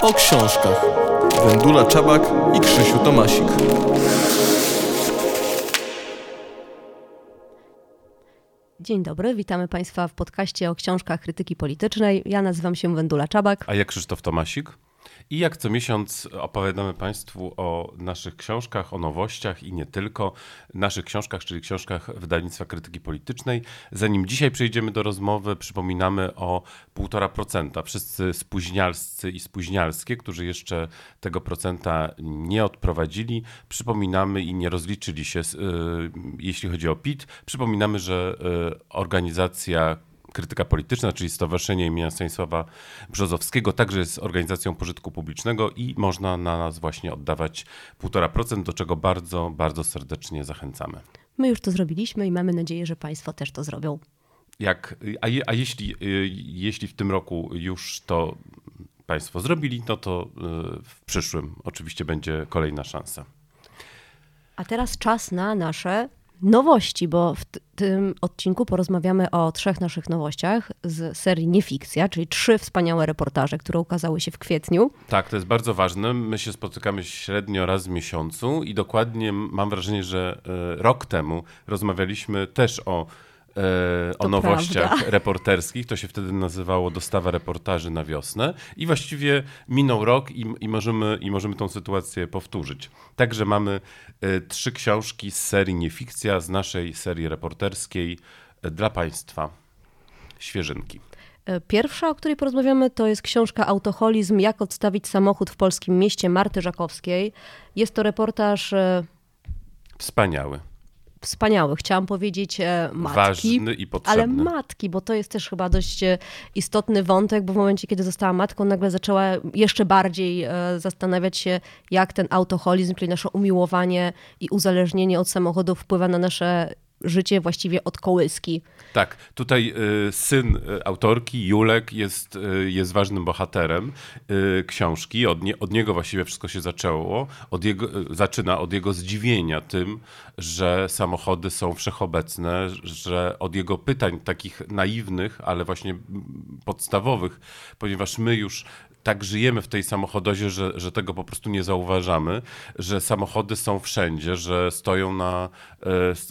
O książkach. Wendula Czabak i Krzysiu Tomasik. Dzień dobry, witamy Państwa w podcaście o książkach krytyki politycznej. Ja nazywam się Wendula Czabak. A ja Krzysztof Tomasik. I jak co miesiąc opowiadamy Państwu o naszych książkach, o nowościach i nie tylko. Naszych książkach, czyli książkach wydawnictwa krytyki politycznej. Zanim dzisiaj przejdziemy do rozmowy, przypominamy o 1,5%. Wszyscy spóźnialscy i spóźnialskie, którzy jeszcze tego procenta nie odprowadzili, przypominamy i nie rozliczyli się, jeśli chodzi o PIT. Przypominamy, że organizacja Krytyka Polityczna, czyli Stowarzyszenie imienia Stanisława Brzozowskiego, także jest organizacją pożytku publicznego i można na nas właśnie oddawać 1,5%, do czego bardzo, bardzo serdecznie zachęcamy. My już to zrobiliśmy i mamy nadzieję, że Państwo też to zrobią. Jak, a, je, a jeśli, jeśli w tym roku już to Państwo zrobili, no to w przyszłym oczywiście będzie kolejna szansa. A teraz czas na nasze nowości, bo w tym odcinku porozmawiamy o trzech naszych nowościach z serii Niefikcja, czyli trzy wspaniałe reportaże, które ukazały się w kwietniu. Tak, to jest bardzo ważne. My się spotykamy średnio raz w miesiącu i dokładnie mam wrażenie, że e, rok temu rozmawialiśmy też o E, o nowościach prawda. reporterskich. To się wtedy nazywało dostawa reportaży na wiosnę. I właściwie minął rok i, i, możemy, i możemy tą sytuację powtórzyć. Także mamy e, trzy książki z serii Niefikcja, z naszej serii reporterskiej e, dla Państwa. Świeżynki. Pierwsza, o której porozmawiamy, to jest książka Autoholizm: Jak odstawić samochód w polskim mieście Marty Żakowskiej. Jest to reportaż. Wspaniały wspaniały. Chciałam powiedzieć e, matki. Ważny i potrzebny. Ale matki, bo to jest też chyba dość e, istotny wątek, bo w momencie, kiedy została matką, nagle zaczęła jeszcze bardziej e, zastanawiać się, jak ten autoholizm, czyli nasze umiłowanie i uzależnienie od samochodu wpływa na nasze życie właściwie od kołyski. Tak, tutaj y, syn y, autorki, Julek, jest, y, jest ważnym bohaterem książki. Od, nie, od niego właściwie wszystko się zaczęło. Od jego, zaczyna od jego zdziwienia tym, że samochody są wszechobecne, że od jego pytań takich naiwnych, ale właśnie podstawowych, ponieważ my już tak żyjemy w tej samochodozie, że, że tego po prostu nie zauważamy, że samochody są wszędzie, że stoją na,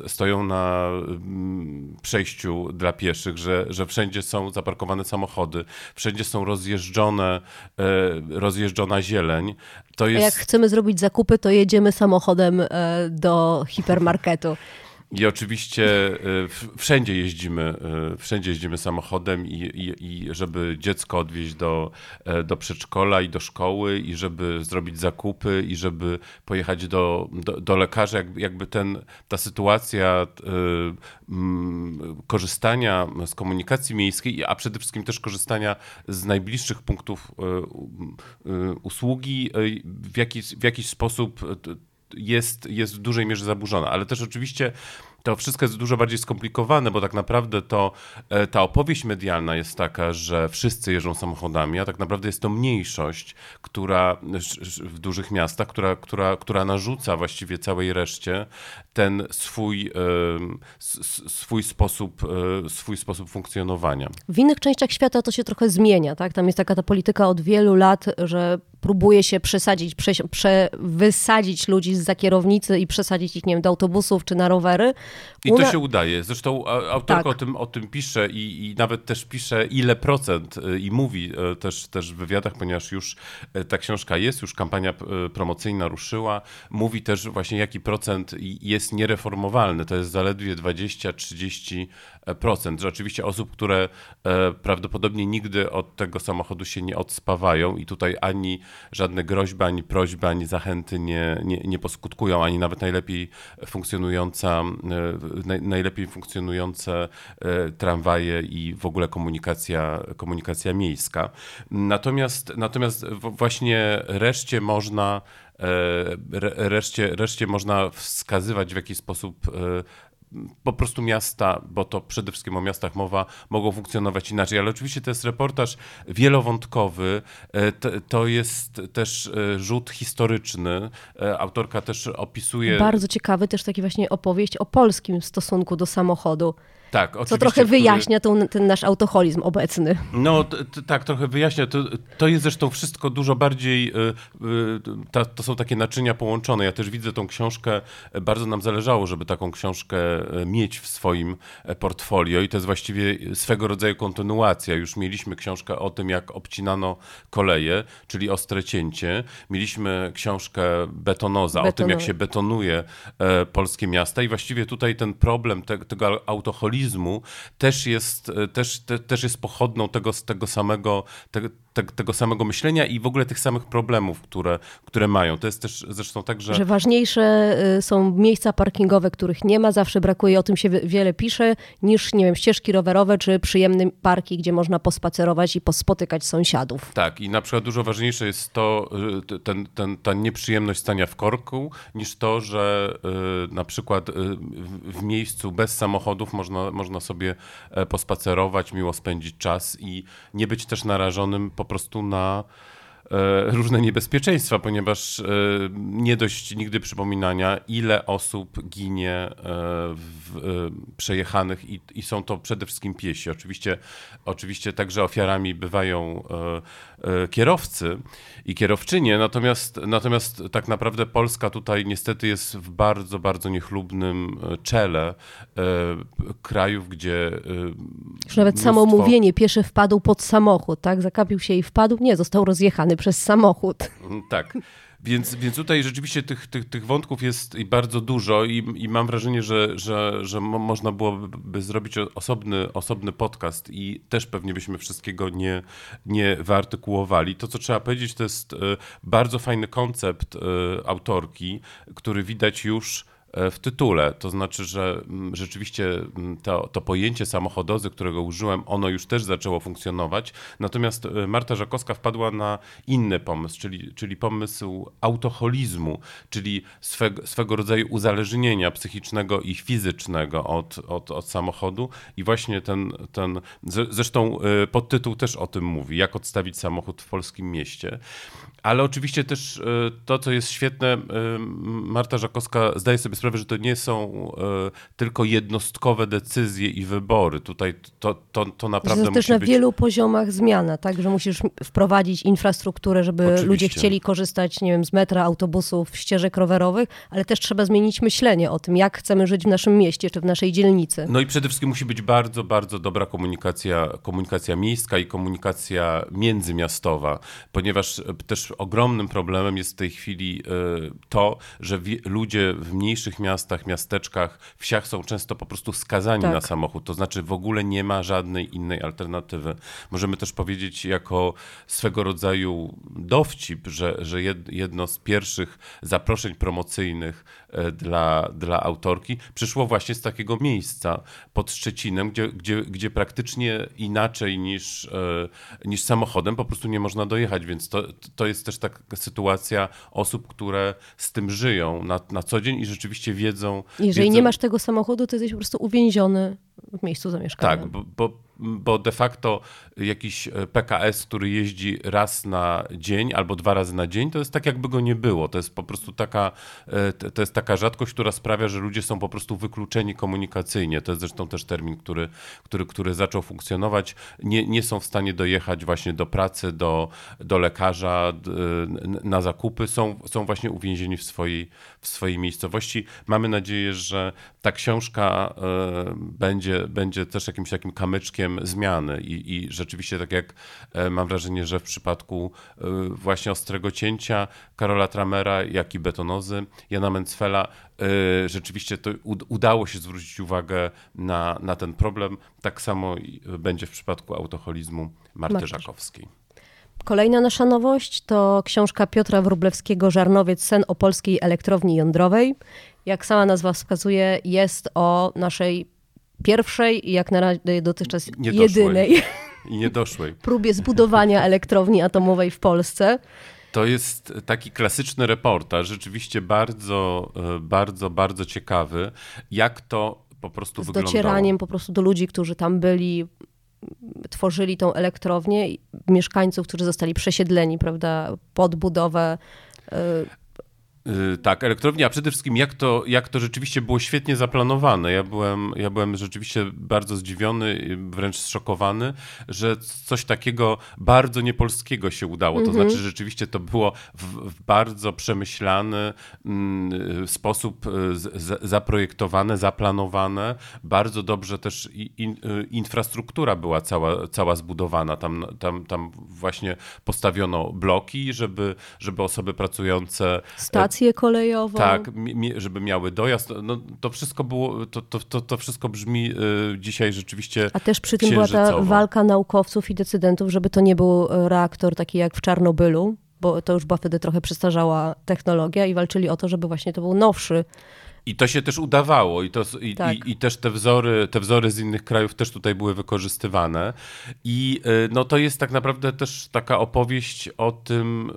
stoją na mm, przejściu dla pieszych, że, że wszędzie są zaparkowane samochody, wszędzie są rozjeżdżone, e, rozjeżdżona zieleń. To jest... A jak chcemy zrobić zakupy, to jedziemy samochodem e, do hipermarketu. I oczywiście y, wszędzie jeździmy, y, wszędzie jeździmy samochodem i, i, i, żeby dziecko odwieźć do, e, do przedszkola i do szkoły i żeby zrobić zakupy i żeby pojechać do, do, do lekarza, jakby, jakby ten, ta sytuacja korzystania z komunikacji miejskiej, a przede wszystkim też korzystania z najbliższych punktów usługi w jakiś, w jakiś sposób jest, jest w dużej mierze zaburzona, ale też oczywiście to wszystko jest dużo bardziej skomplikowane, bo tak naprawdę to e, ta opowieść medialna jest taka, że wszyscy jeżdżą samochodami, a tak naprawdę jest to mniejszość, która w dużych miastach, która, która, która narzuca właściwie całej reszcie ten swój, swój, sposób, e, swój sposób funkcjonowania. W innych częściach świata to się trochę zmienia, tak? Tam jest taka ta polityka od wielu lat, że próbuje się przesadzić, prze, prze, wysadzić ludzi z za kierownicy i przesadzić ich, nie wiem, do autobusów czy na rowery. I to się udaje. Zresztą autorka tak. o, tym, o tym pisze i, i, nawet też pisze ile procent y, i mówi y, też, też w wywiadach, ponieważ już ta książka jest, już kampania promocyjna ruszyła. Mówi też właśnie jaki procent jest niereformowalny. To jest zaledwie 20-30%. Że oczywiście osób, które e, prawdopodobnie nigdy od tego samochodu się nie odspawają i tutaj ani żadne groźby, ani prośby, ani zachęty nie, nie, nie poskutkują, ani nawet najlepiej funkcjonująca, e, najlepiej funkcjonujące e, tramwaje i w ogóle komunikacja, komunikacja miejska. Natomiast, natomiast właśnie reszcie można reszcie, reszcie można wskazywać w jakiś sposób po prostu miasta, bo to przede wszystkim o miastach mowa, mogą funkcjonować inaczej. Ale oczywiście to jest reportaż wielowątkowy, e, to jest też e, rzut historyczny. E, autorka też opisuje. Bardzo ciekawy, też taki właśnie opowieść o polskim stosunku do samochodu. Tak, Co trochę wyjaśnia który... ten nasz autoholizm obecny. No tak, trochę wyjaśnia. To, to jest zresztą wszystko dużo bardziej, y, y, ta, to są takie naczynia połączone. Ja też widzę tą książkę, bardzo nam zależało, żeby taką książkę e, mieć w swoim e, portfolio i to jest właściwie swego rodzaju kontynuacja. Już mieliśmy książkę o tym, jak obcinano koleje, czyli ostre cięcie. Mieliśmy książkę betonoza, o tym, jak się betonuje e, polskie miasta i właściwie tutaj ten problem te, tego autoholizmu też jest, też, te, też jest pochodną tego, tego samego, te, te, tego samego myślenia i w ogóle tych samych problemów, które, które mają. To jest też zresztą tak, że... Że ważniejsze y, są miejsca parkingowe, których nie ma, zawsze brakuje, o tym się wiele pisze, niż, nie wiem, ścieżki rowerowe czy przyjemne parki, gdzie można pospacerować i pospotykać sąsiadów. Tak, i na przykład dużo ważniejsze jest to, y, ten, ten, ta nieprzyjemność stania w korku, niż to, że y, na przykład w miejscu bez samochodów można, można sobie e, pospacerować, miło spędzić czas i nie być też narażonym na e, różne niebezpieczeństwa, ponieważ e, nie dość nigdy przypominania, ile osób ginie e, w przejechanych i, i są to przede wszystkim piesi. Oczywiście, oczywiście także ofiarami bywają kierowcy i kierowczynie, natomiast, natomiast tak naprawdę Polska tutaj niestety jest w bardzo, bardzo niechlubnym czele krajów, gdzie... Już nawet mnóstwo... samo mówienie, pieszy wpadł pod samochód, tak? Zakapił się i wpadł, nie, został rozjechany przez samochód. Mm, tak. Więc, więc tutaj rzeczywiście tych, tych, tych wątków jest bardzo dużo i, i mam wrażenie, że, że, że można byłoby zrobić osobny, osobny podcast i też pewnie byśmy wszystkiego nie, nie wyartykułowali. To, co trzeba powiedzieć, to jest e, bardzo fajny koncept e, autorki, który widać już w tytule. To znaczy, że mm, rzeczywiście mm, to, to pojęcie samochodozy, którego użyłem, ono już też zaczęło funkcjonować. Natomiast e, Marta Żakowska wpadła na inny pomysł, czyli, czyli pomysł autoholizmu, czyli swego, swego rodzaju uzależnienia psychicznego i fizycznego od, od, od samochodu. I właśnie ten, ten, zresztą e, podtytuł też o tym mówi, jak odstawić samochód w polskim mieście. Ale oczywiście też to, co jest świetne, Marta Żakowska zdaje sobie sprawę, że to nie są e, tylko jednostkowe decyzje i wybory. Tutaj to, to, to naprawdę to jest też na być... wielu poziomach zmiana, tak? Że musisz wprowadzić infrastrukturę, żeby Oczywiście. ludzie chcieli korzystać, nie wiem, z metra, autobusów, ścieżek rowerowych, ale też trzeba zmienić myślenie o tym, jak chcemy żyć w naszym mieście czy w naszej dzielnicy. No i przede wszystkim musi być bardzo, bardzo dobra komunikacja, komunikacja miejska i komunikacja międzymiastowa, ponieważ też ogromnym problemem jest w tej chwili e, to, że ludzie w mniejszych miastach, miasteczkach, wsiach są często po prostu skazani tak. na samochód. To znaczy w ogóle nie ma żadnej innej alternatywy. Możemy też powiedzieć jako swego rodzaju dowcip, że, że jedno z pierwszych zaproszeń promocyjnych e, dla, dla autorki przyszło właśnie z takiego miejsca pod Szczecinem, gdzie, gdzie, gdzie praktycznie inaczej niż, e, niż samochodem po prostu nie można dojechać, więc to, to jest też taka sytuacja osób, które z tym żyją na, na co dzień i rzeczywiście rzeczywiście wiedzą. Jeżeli wiedzą... nie masz tego samochodu, to jesteś po prostu uwięziony w miejscu zamieszkania. Tak, bo, bo, bo de facto jakiś e, PKS, który jeździ raz na dzień albo dwa razy na dzień, to jest tak jakby go nie było. To jest po prostu taka, e, to jest taka rzadkość, która sprawia, że ludzie są po prostu wykluczeni komunikacyjnie. To jest zresztą też termin, który, który, który zaczął funkcjonować. Nie, nie są w stanie dojechać właśnie do pracy, do, do lekarza, na zakupy. Są, są właśnie uwięzieni w swojej, w swojej miejscowości. Mamy nadzieję, że ta książka e, będzie, będzie też jakimś takim kamyczkiem zmiany i, i rzeczywiście tak jak e, mam wrażenie, że w przypadku e, właśnie Ostrego Cięcia, Karola Tramera, jak i Betonozy, Jana Mencfela, rzeczywiście to udało się zwrócić uwagę na, na ten problem. Tak samo będzie w przypadku autoholizmu Marty Marty. Żakowskiej. Kolejna nasza nowość to książka Piotra Wróblewskiego Żarnowiec Sen o polskiej elektrowni jądrowej. Jak sama nazwa wskazuje, jest o naszej pierwszej i jak na razie dotychczas jedynej i niedoszłej próbie zbudowania elektrowni atomowej w Polsce. To jest taki klasyczny reportaż, rzeczywiście bardzo, e, bardzo, bardzo ciekawy, jak to po prostu Z wyglądało. docieraniem po prostu do ludzi, którzy tam byli, tworzyli tą elektrownię, mieszkańców, którzy zostali przesiedleni, prawda, pod budowę. E, Yy, tak, elektrownia, a przede wszystkim jak to, jak to rzeczywiście było świetnie zaplanowane. Ja byłem, ja byłem rzeczywiście bardzo zdziwiony, wręcz zszokowany, że coś takiego bardzo niepolskiego się udało. To Mhm. znaczy rzeczywiście to było w, w bardzo przemyślany mm, sposób y, z, z, zaprojektowane, zaplanowane. Bardzo dobrze też in, y, infrastruktura była cała, cała zbudowana. Tam, tam, tam właśnie postawiono bloki, żeby, żeby osoby pracujące Stację kolejową. tak, żeby miały dojazd. No, to wszystko było, to, to, to, to wszystko brzmi y, dzisiaj rzeczywiście A też przy tym była ta walka naukowców i decydentów, żeby to nie był e, reaktor taki jak w Czarnobylu, bo to już była wtedy trochę przestarzała technologia i walczyli o to, żeby właśnie to był nowszy. I to się też udawało i, to, i, Tak. i, i też te wzory, te wzory z innych krajów też tutaj były wykorzystywane. I y, no, to jest tak naprawdę też taka opowieść o tym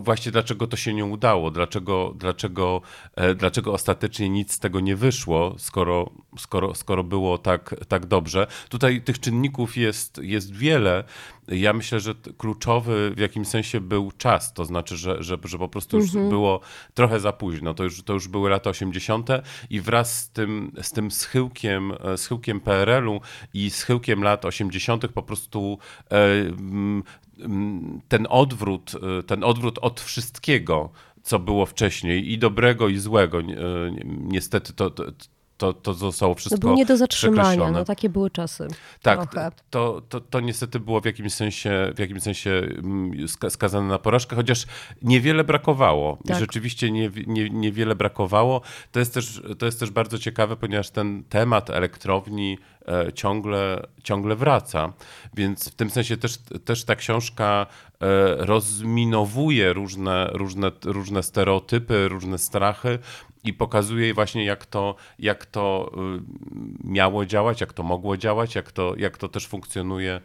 właśnie dlaczego to się nie udało, dlaczego, dlaczego, e, dlaczego ostatecznie nic z tego nie wyszło, skoro, skoro, skoro było tak, tak dobrze. Tutaj tych czynników jest, jest wiele. Ja myślę, że kluczowy w jakimś sensie był czas, to znaczy, że, że, że po prostu już było trochę za późno. To już, to już były lata 80. i wraz z tym, z tym schyłkiem, e, schyłkiem PRL-u i schyłkiem lat 80. po prostu e, ten odwrót, e, ten odwrót od wszystkiego, co było wcześniej, i dobrego, i złego, e, ni- niestety to, to, to, to zostało To wszystko był nie do zatrzymania, no takie były czasy. Tak, to, to, to niestety było w jakimś sensie, w jakimś sensie mm, ska- skazane na porażkę, chociaż niewiele brakowało. Tak. Rzeczywiście nie, nie, niewiele brakowało. To jest, też, to jest też bardzo ciekawe, ponieważ ten temat elektrowni ciągle, ciągle wraca. Więc w tym sensie też, też ta książka e, rozminowuje różne, różne, różne stereotypy, różne strachy i pokazuje właśnie, jak to, jak to y, miało działać, jak to mogło działać, jak to, jak to też funkcjonuje e,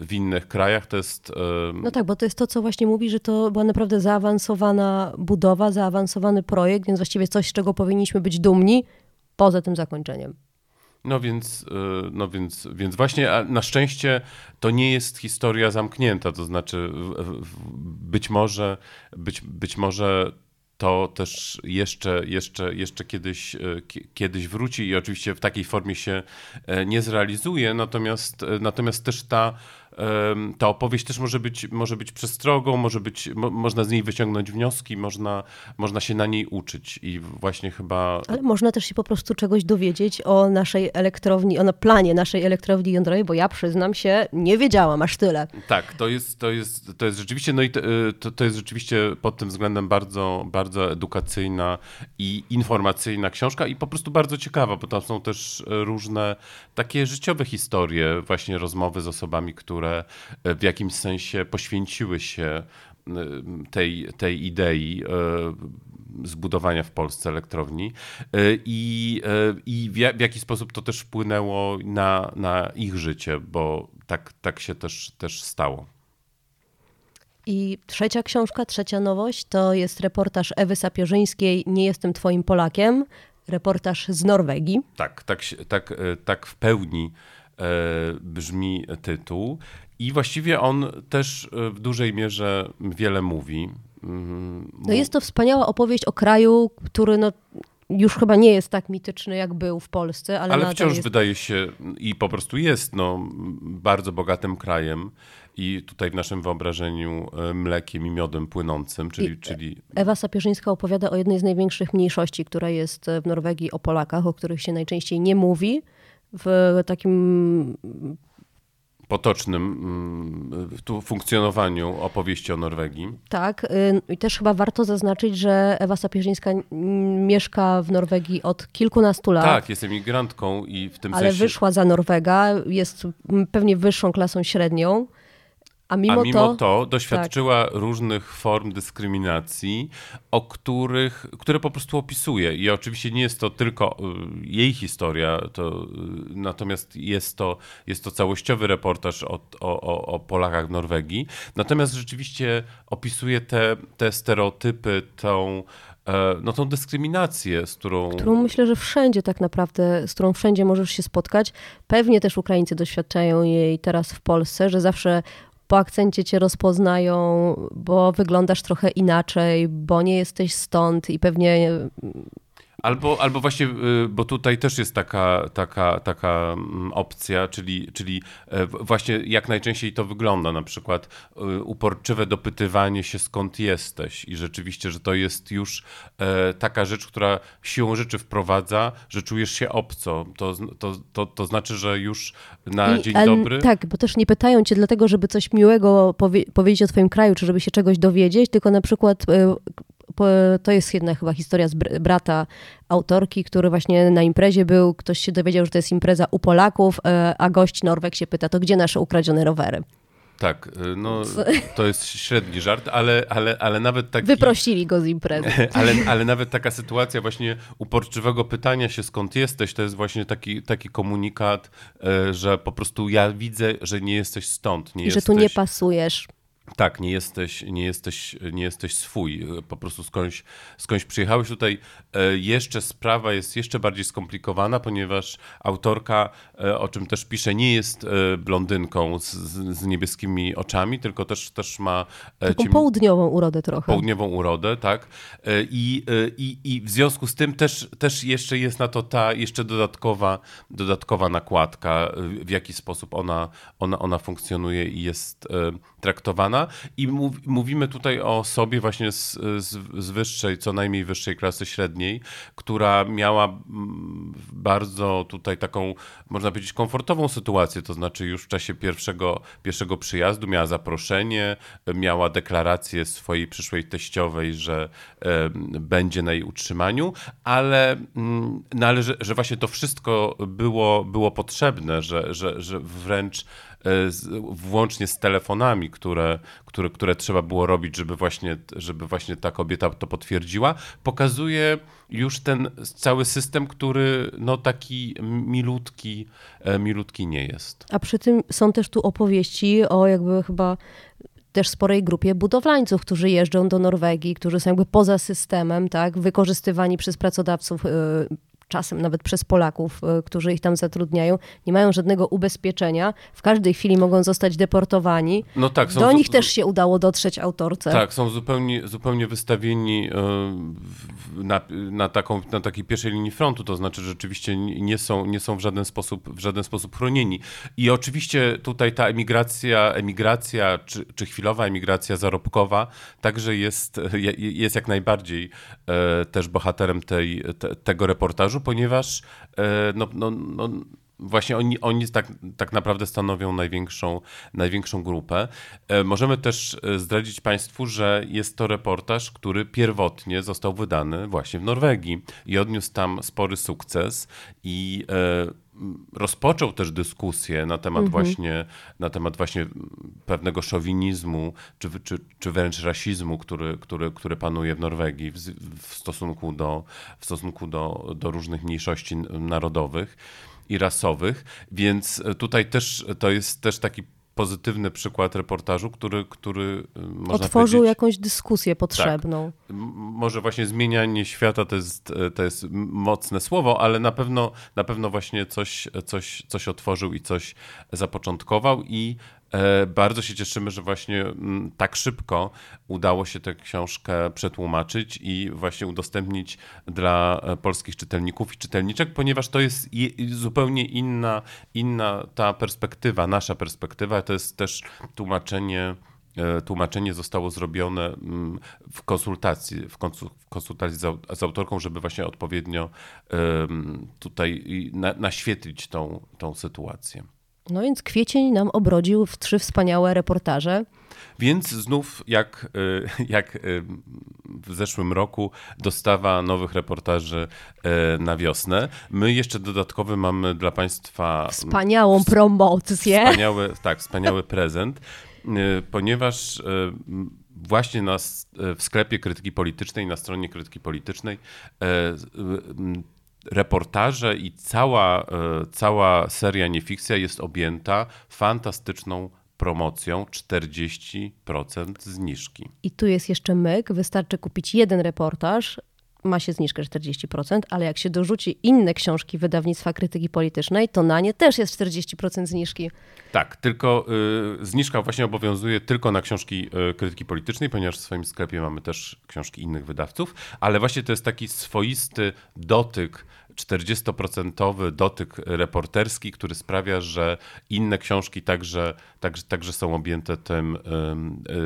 w innych krajach. To jest. e, No tak, bo to jest to, co właśnie mówi, że to była naprawdę zaawansowana budowa, zaawansowany projekt, więc właściwie coś, z czego powinniśmy być dumni poza tym zakończeniem. No więc, y, no więc, więc właśnie a na szczęście to nie jest historia zamknięta, to znaczy być może, być, być może to też jeszcze, jeszcze, jeszcze kiedyś, y, kie- kiedyś wróci i oczywiście w takiej formie się e, nie zrealizuje, natomiast, e, natomiast też ta, ta opowieść też może być, może być przestrogą, może być, mo, można z niej wyciągnąć wnioski, można, można się na niej uczyć i właśnie chyba Ale można też się po prostu czegoś dowiedzieć o naszej elektrowni, o planie naszej elektrowni jądrowej, bo ja przyznam się, nie wiedziałam aż tyle. Tak, to jest, to jest, to jest rzeczywiście, no i to, y, to, to jest rzeczywiście pod tym względem bardzo, bardzo edukacyjna i informacyjna książka i po prostu bardzo ciekawa, bo tam są też różne takie życiowe historie, właśnie rozmowy z osobami, które e, w jakimś sensie poświęciły się y, tej, tej idei e, zbudowania w Polsce elektrowni e, i, e, i w, ja- w jaki sposób to też wpłynęło na, na ich życie, bo tak, tak się też, też stało. I trzecia książka, trzecia nowość to jest reportaż Ewy Sapierzyńskiej Nie jestem twoim Polakiem. Reportaż z Norwegii. Tak, tak, tak, e, tak w pełni e, brzmi tytuł. I właściwie on też e, w dużej mierze wiele mówi. Mm, No jest to wspaniała opowieść o kraju, który no, już chyba nie jest tak mityczny, jak był w Polsce, ale, Ale wciąż jest... wydaje się i po prostu jest no, bardzo bogatym krajem i tutaj w naszym wyobrażeniu e, mlekiem i miodem płynącym, czyli, I- czyli Ewa Sapierzyńska opowiada o jednej z największych mniejszości, która jest w Norwegii, o Polakach, o których się najczęściej nie mówi. W takim potocznym mm, tu funkcjonowaniu opowieści o Norwegii. Tak, y, i też chyba warto zaznaczyć, że Ewa Sapierzyńska mm, mieszka w Norwegii od kilkunastu lat, Tak, jest emigrantką i w tym ale sensie... wyszła za Norwega, jest pewnie wyższą klasą średnią, a mimo, A mimo to, to, doświadczyła różnych form dyskryminacji, o których, które po prostu opisuje. I oczywiście nie jest to tylko y, jej historia, to, y, natomiast jest to, jest to całościowy reportaż o, o, o- o Polakach w Norwegii. Natomiast rzeczywiście opisuje te, te stereotypy, tą, e, no, tą dyskryminację, z którą... którą myślę, że wszędzie tak naprawdę, z którą wszędzie możesz się spotkać. Pewnie też Ukraińcy doświadczają jej teraz w Polsce, że zawsze po akcencie cię rozpoznają, bo wyglądasz trochę inaczej, bo nie jesteś stąd i pewnie Albo, albo właśnie, y, bo tutaj też jest taka, taka, taka mm, opcja, czyli, czyli e, właśnie jak najczęściej to wygląda, na przykład y, uporczywe dopytywanie się skąd jesteś i rzeczywiście, że to jest już e, taka rzecz, która siłą rzeczy wprowadza, że czujesz się obco. To, to, to, to znaczy, że już na I, dzień dobry... Tak, bo też nie pytają cię dlatego, żeby coś miłego powie powiedzieć o twoim kraju, czy żeby się czegoś dowiedzieć, tylko na przykład e, to jest jedna chyba historia z brata autorki, który właśnie na imprezie był, ktoś się dowiedział, że to jest impreza u Polaków, e, a gość Norweg się pyta, to gdzie nasze ukradzione rowery? Tak, e, no to jest średni żart, ale, ale, ale nawet taki... Wyprosili go z imprezy. Ale, ale nawet taka sytuacja właśnie uporczywego pytania się skąd jesteś, to jest właśnie taki, taki komunikat, e, że po prostu ja widzę, że nie jesteś stąd. Nie I jesteś... że tu nie pasujesz. Tak, nie jesteś, nie, jesteś, nie jesteś swój. Po prostu skądś, skądś przyjechałeś tutaj. E, jeszcze sprawa jest jeszcze bardziej skomplikowana, ponieważ autorka, e, o czym też pisze, nie jest e, blondynką z, z niebieskimi oczami, tylko też, też ma... Taką ciem... południową urodę trochę. Południową urodę, tak. I, i, i w związku z tym też, też jeszcze jest na to ta jeszcze dodatkowa, dodatkowa nakładka, w jaki sposób ona, ona, ona funkcjonuje i jest traktowana i mów, mówimy tutaj o sobie właśnie z, z, z, wyższej, co najmniej wyższej klasy średniej, która miała mm, bardzo tutaj taką, można powiedzieć, komfortową sytuację, to znaczy już w czasie pierwszego, pierwszego przyjazdu miała zaproszenie, miała deklarację swojej przyszłej teściowej, że będzie na jej utrzymaniu, ale, mm, no, ale że, że właśnie to wszystko było, było potrzebne, że, że, że wręcz włącznie z telefonami, które, które, które trzeba było robić, żeby właśnie, żeby właśnie ta kobieta to potwierdziła, pokazuje już ten cały system, który no taki milutki, e, milutki nie jest. A przy tym są też tu opowieści o jakby chyba też sporej grupie budowlańców, którzy jeżdżą do Norwegii, którzy są jakby poza systemem, tak, wykorzystywani przez pracodawców e, czasem nawet przez Polaków, e, którzy ich tam zatrudniają, nie mają żadnego ubezpieczenia. W każdej chwili mogą zostać deportowani. No tak, Do nich też się udało dotrzeć autorce. Tak, są zupełnie, zupełnie wystawieni e, na, na, taką, na takiej pierwszej linii frontu, to znaczy rzeczywiście nie są, nie są w, żaden sposób, w żaden sposób chronieni. I oczywiście tutaj ta emigracja, emigracja czy, czy chwilowa emigracja zarobkowa także jest, jest jak najbardziej e, też bohaterem tej, te, tego reportażu, ponieważ e, no, no, no, właśnie oni, oni tak, tak naprawdę stanowią największą, największą grupę. E, możemy też e, zdradzić Państwu, że jest to reportaż, który pierwotnie został wydany właśnie w Norwegii i odniósł tam spory sukces i rozpoczął też dyskusję na temat, mhm. właśnie, na temat właśnie pewnego szowinizmu, czy, czy, czy wręcz rasizmu, który, który, który panuje w Norwegii w, w stosunku, do, w stosunku do, do różnych mniejszości narodowych i rasowych. Więc tutaj też to jest też taki pozytywny przykład reportażu, który, który y, można Otworzył jakąś dyskusję potrzebną. Tak. Może właśnie zmienianie świata to jest, e, to jest mocne słowo, ale na pewno, na pewno właśnie coś, coś, coś otworzył i coś zapoczątkował i bardzo się cieszymy, że właśnie mm, tak szybko udało się tę książkę przetłumaczyć i właśnie udostępnić dla e, polskich czytelników i czytelniczek, ponieważ to jest zupełnie inna, inna ta perspektywa, nasza perspektywa. To jest też tłumaczenie e, tłumaczenie zostało zrobione mm, w konsultacji, w konsultacji z autorką, żeby właśnie odpowiednio tutaj naświetlić tą, tą sytuację. No więc kwiecień nam obrodził w trzy wspaniałe reportaże. Więc znów, jak, y, jak y, w zeszłym roku, dostawa nowych reportaży y, na wiosnę. My jeszcze dodatkowy mamy dla Państwa. Wspaniałą promocję. Wspaniały, tak, wspaniały prezent, ponieważ właśnie na, w sklepie krytyki politycznej, na stronie krytyki politycznej reportaże i cała, e, cała seria Niefikcja jest objęta fantastyczną promocją 40% zniżki. I tu jest jeszcze myk, wystarczy kupić jeden reportaż, ma się zniżkę 40%, ale jak się dorzuci inne książki wydawnictwa krytyki politycznej, to na nie też jest 40% zniżki. Tak, tylko y, zniżka właśnie obowiązuje tylko na książki y, krytyki politycznej, ponieważ w swoim sklepie mamy też książki innych wydawców, ale właśnie to jest taki swoisty dotyk 40% dotyk reporterski, który sprawia, że inne książki także, także, także są objęte tym,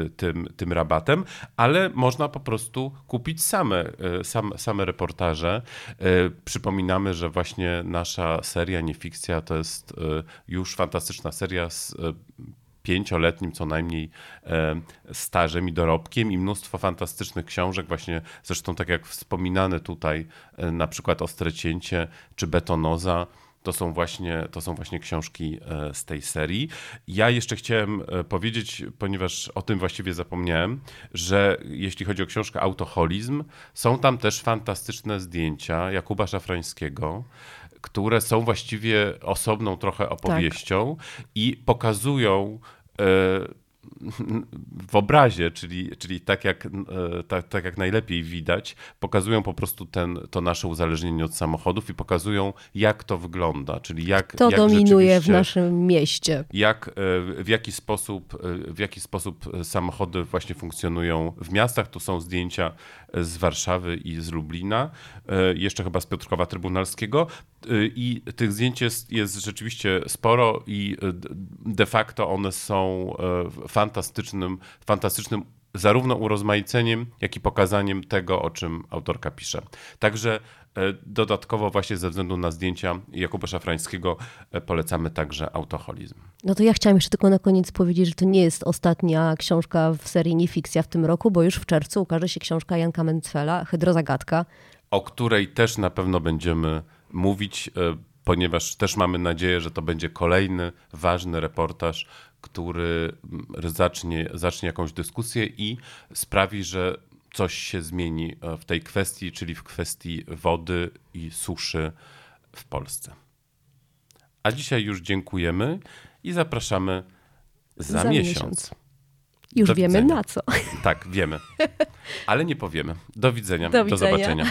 y, tym, tym rabatem, ale można po prostu kupić same, y, same, same reportaże. Y, przypominamy, że właśnie nasza seria Niefikcja to jest już fantastyczna seria z pięcioletnim co najmniej e, stażem i dorobkiem i mnóstwo fantastycznych książek, właśnie zresztą tak jak wspominane tutaj, e, na przykład Ostre Cięcie czy Betonoza, to są, właśnie, to są właśnie książki e, z tej serii. Ja jeszcze chciałem powiedzieć, ponieważ o tym właściwie zapomniałem, że jeśli chodzi o książkę Autoholizm, są tam też fantastyczne zdjęcia Jakuba Szafrańskiego, które są właściwie osobną trochę opowieścią tak. i pokazują e, w obrazie, czyli, czyli tak, jak, tak, tak jak najlepiej widać, pokazują po prostu ten, to nasze uzależnienie od samochodów i pokazują, jak to wygląda, czyli jak. To dominuje w naszym mieście. Jak, e, w, jaki sposób, w jaki sposób samochody właśnie funkcjonują w miastach. Tu są zdjęcia z Warszawy i z Lublina, jeszcze chyba z Piotrkowa Trybunalskiego. Y, I tych zdjęć jest, jest rzeczywiście sporo i y, de facto one są e, fantastycznym, fantastycznym zarówno urozmaiceniem, jak i pokazaniem tego, o czym autorka pisze. Także dodatkowo właśnie ze względu na zdjęcia Jakuba Szafrańskiego polecamy także autoholizm. No to ja chciałam jeszcze tylko na koniec powiedzieć, że to nie jest ostatnia książka w serii Niefikcja w tym roku, bo już w czerwcu ukaże się książka Janka Mencfela, Hydrozagadka. O której też na pewno będziemy mówić, e, ponieważ też mamy nadzieję, że to będzie kolejny ważny reportaż, który zacznie, zacznie jakąś dyskusję i sprawi, że coś się zmieni e, w tej kwestii, czyli w kwestii wody i suszy w Polsce. A dzisiaj już dziękujemy i zapraszamy za, za miesiąc. miesiąc. Już Do wiemy widzenia. na co. Tak, wiemy. Ale nie powiemy. Do widzenia. Do, Do zobaczenia.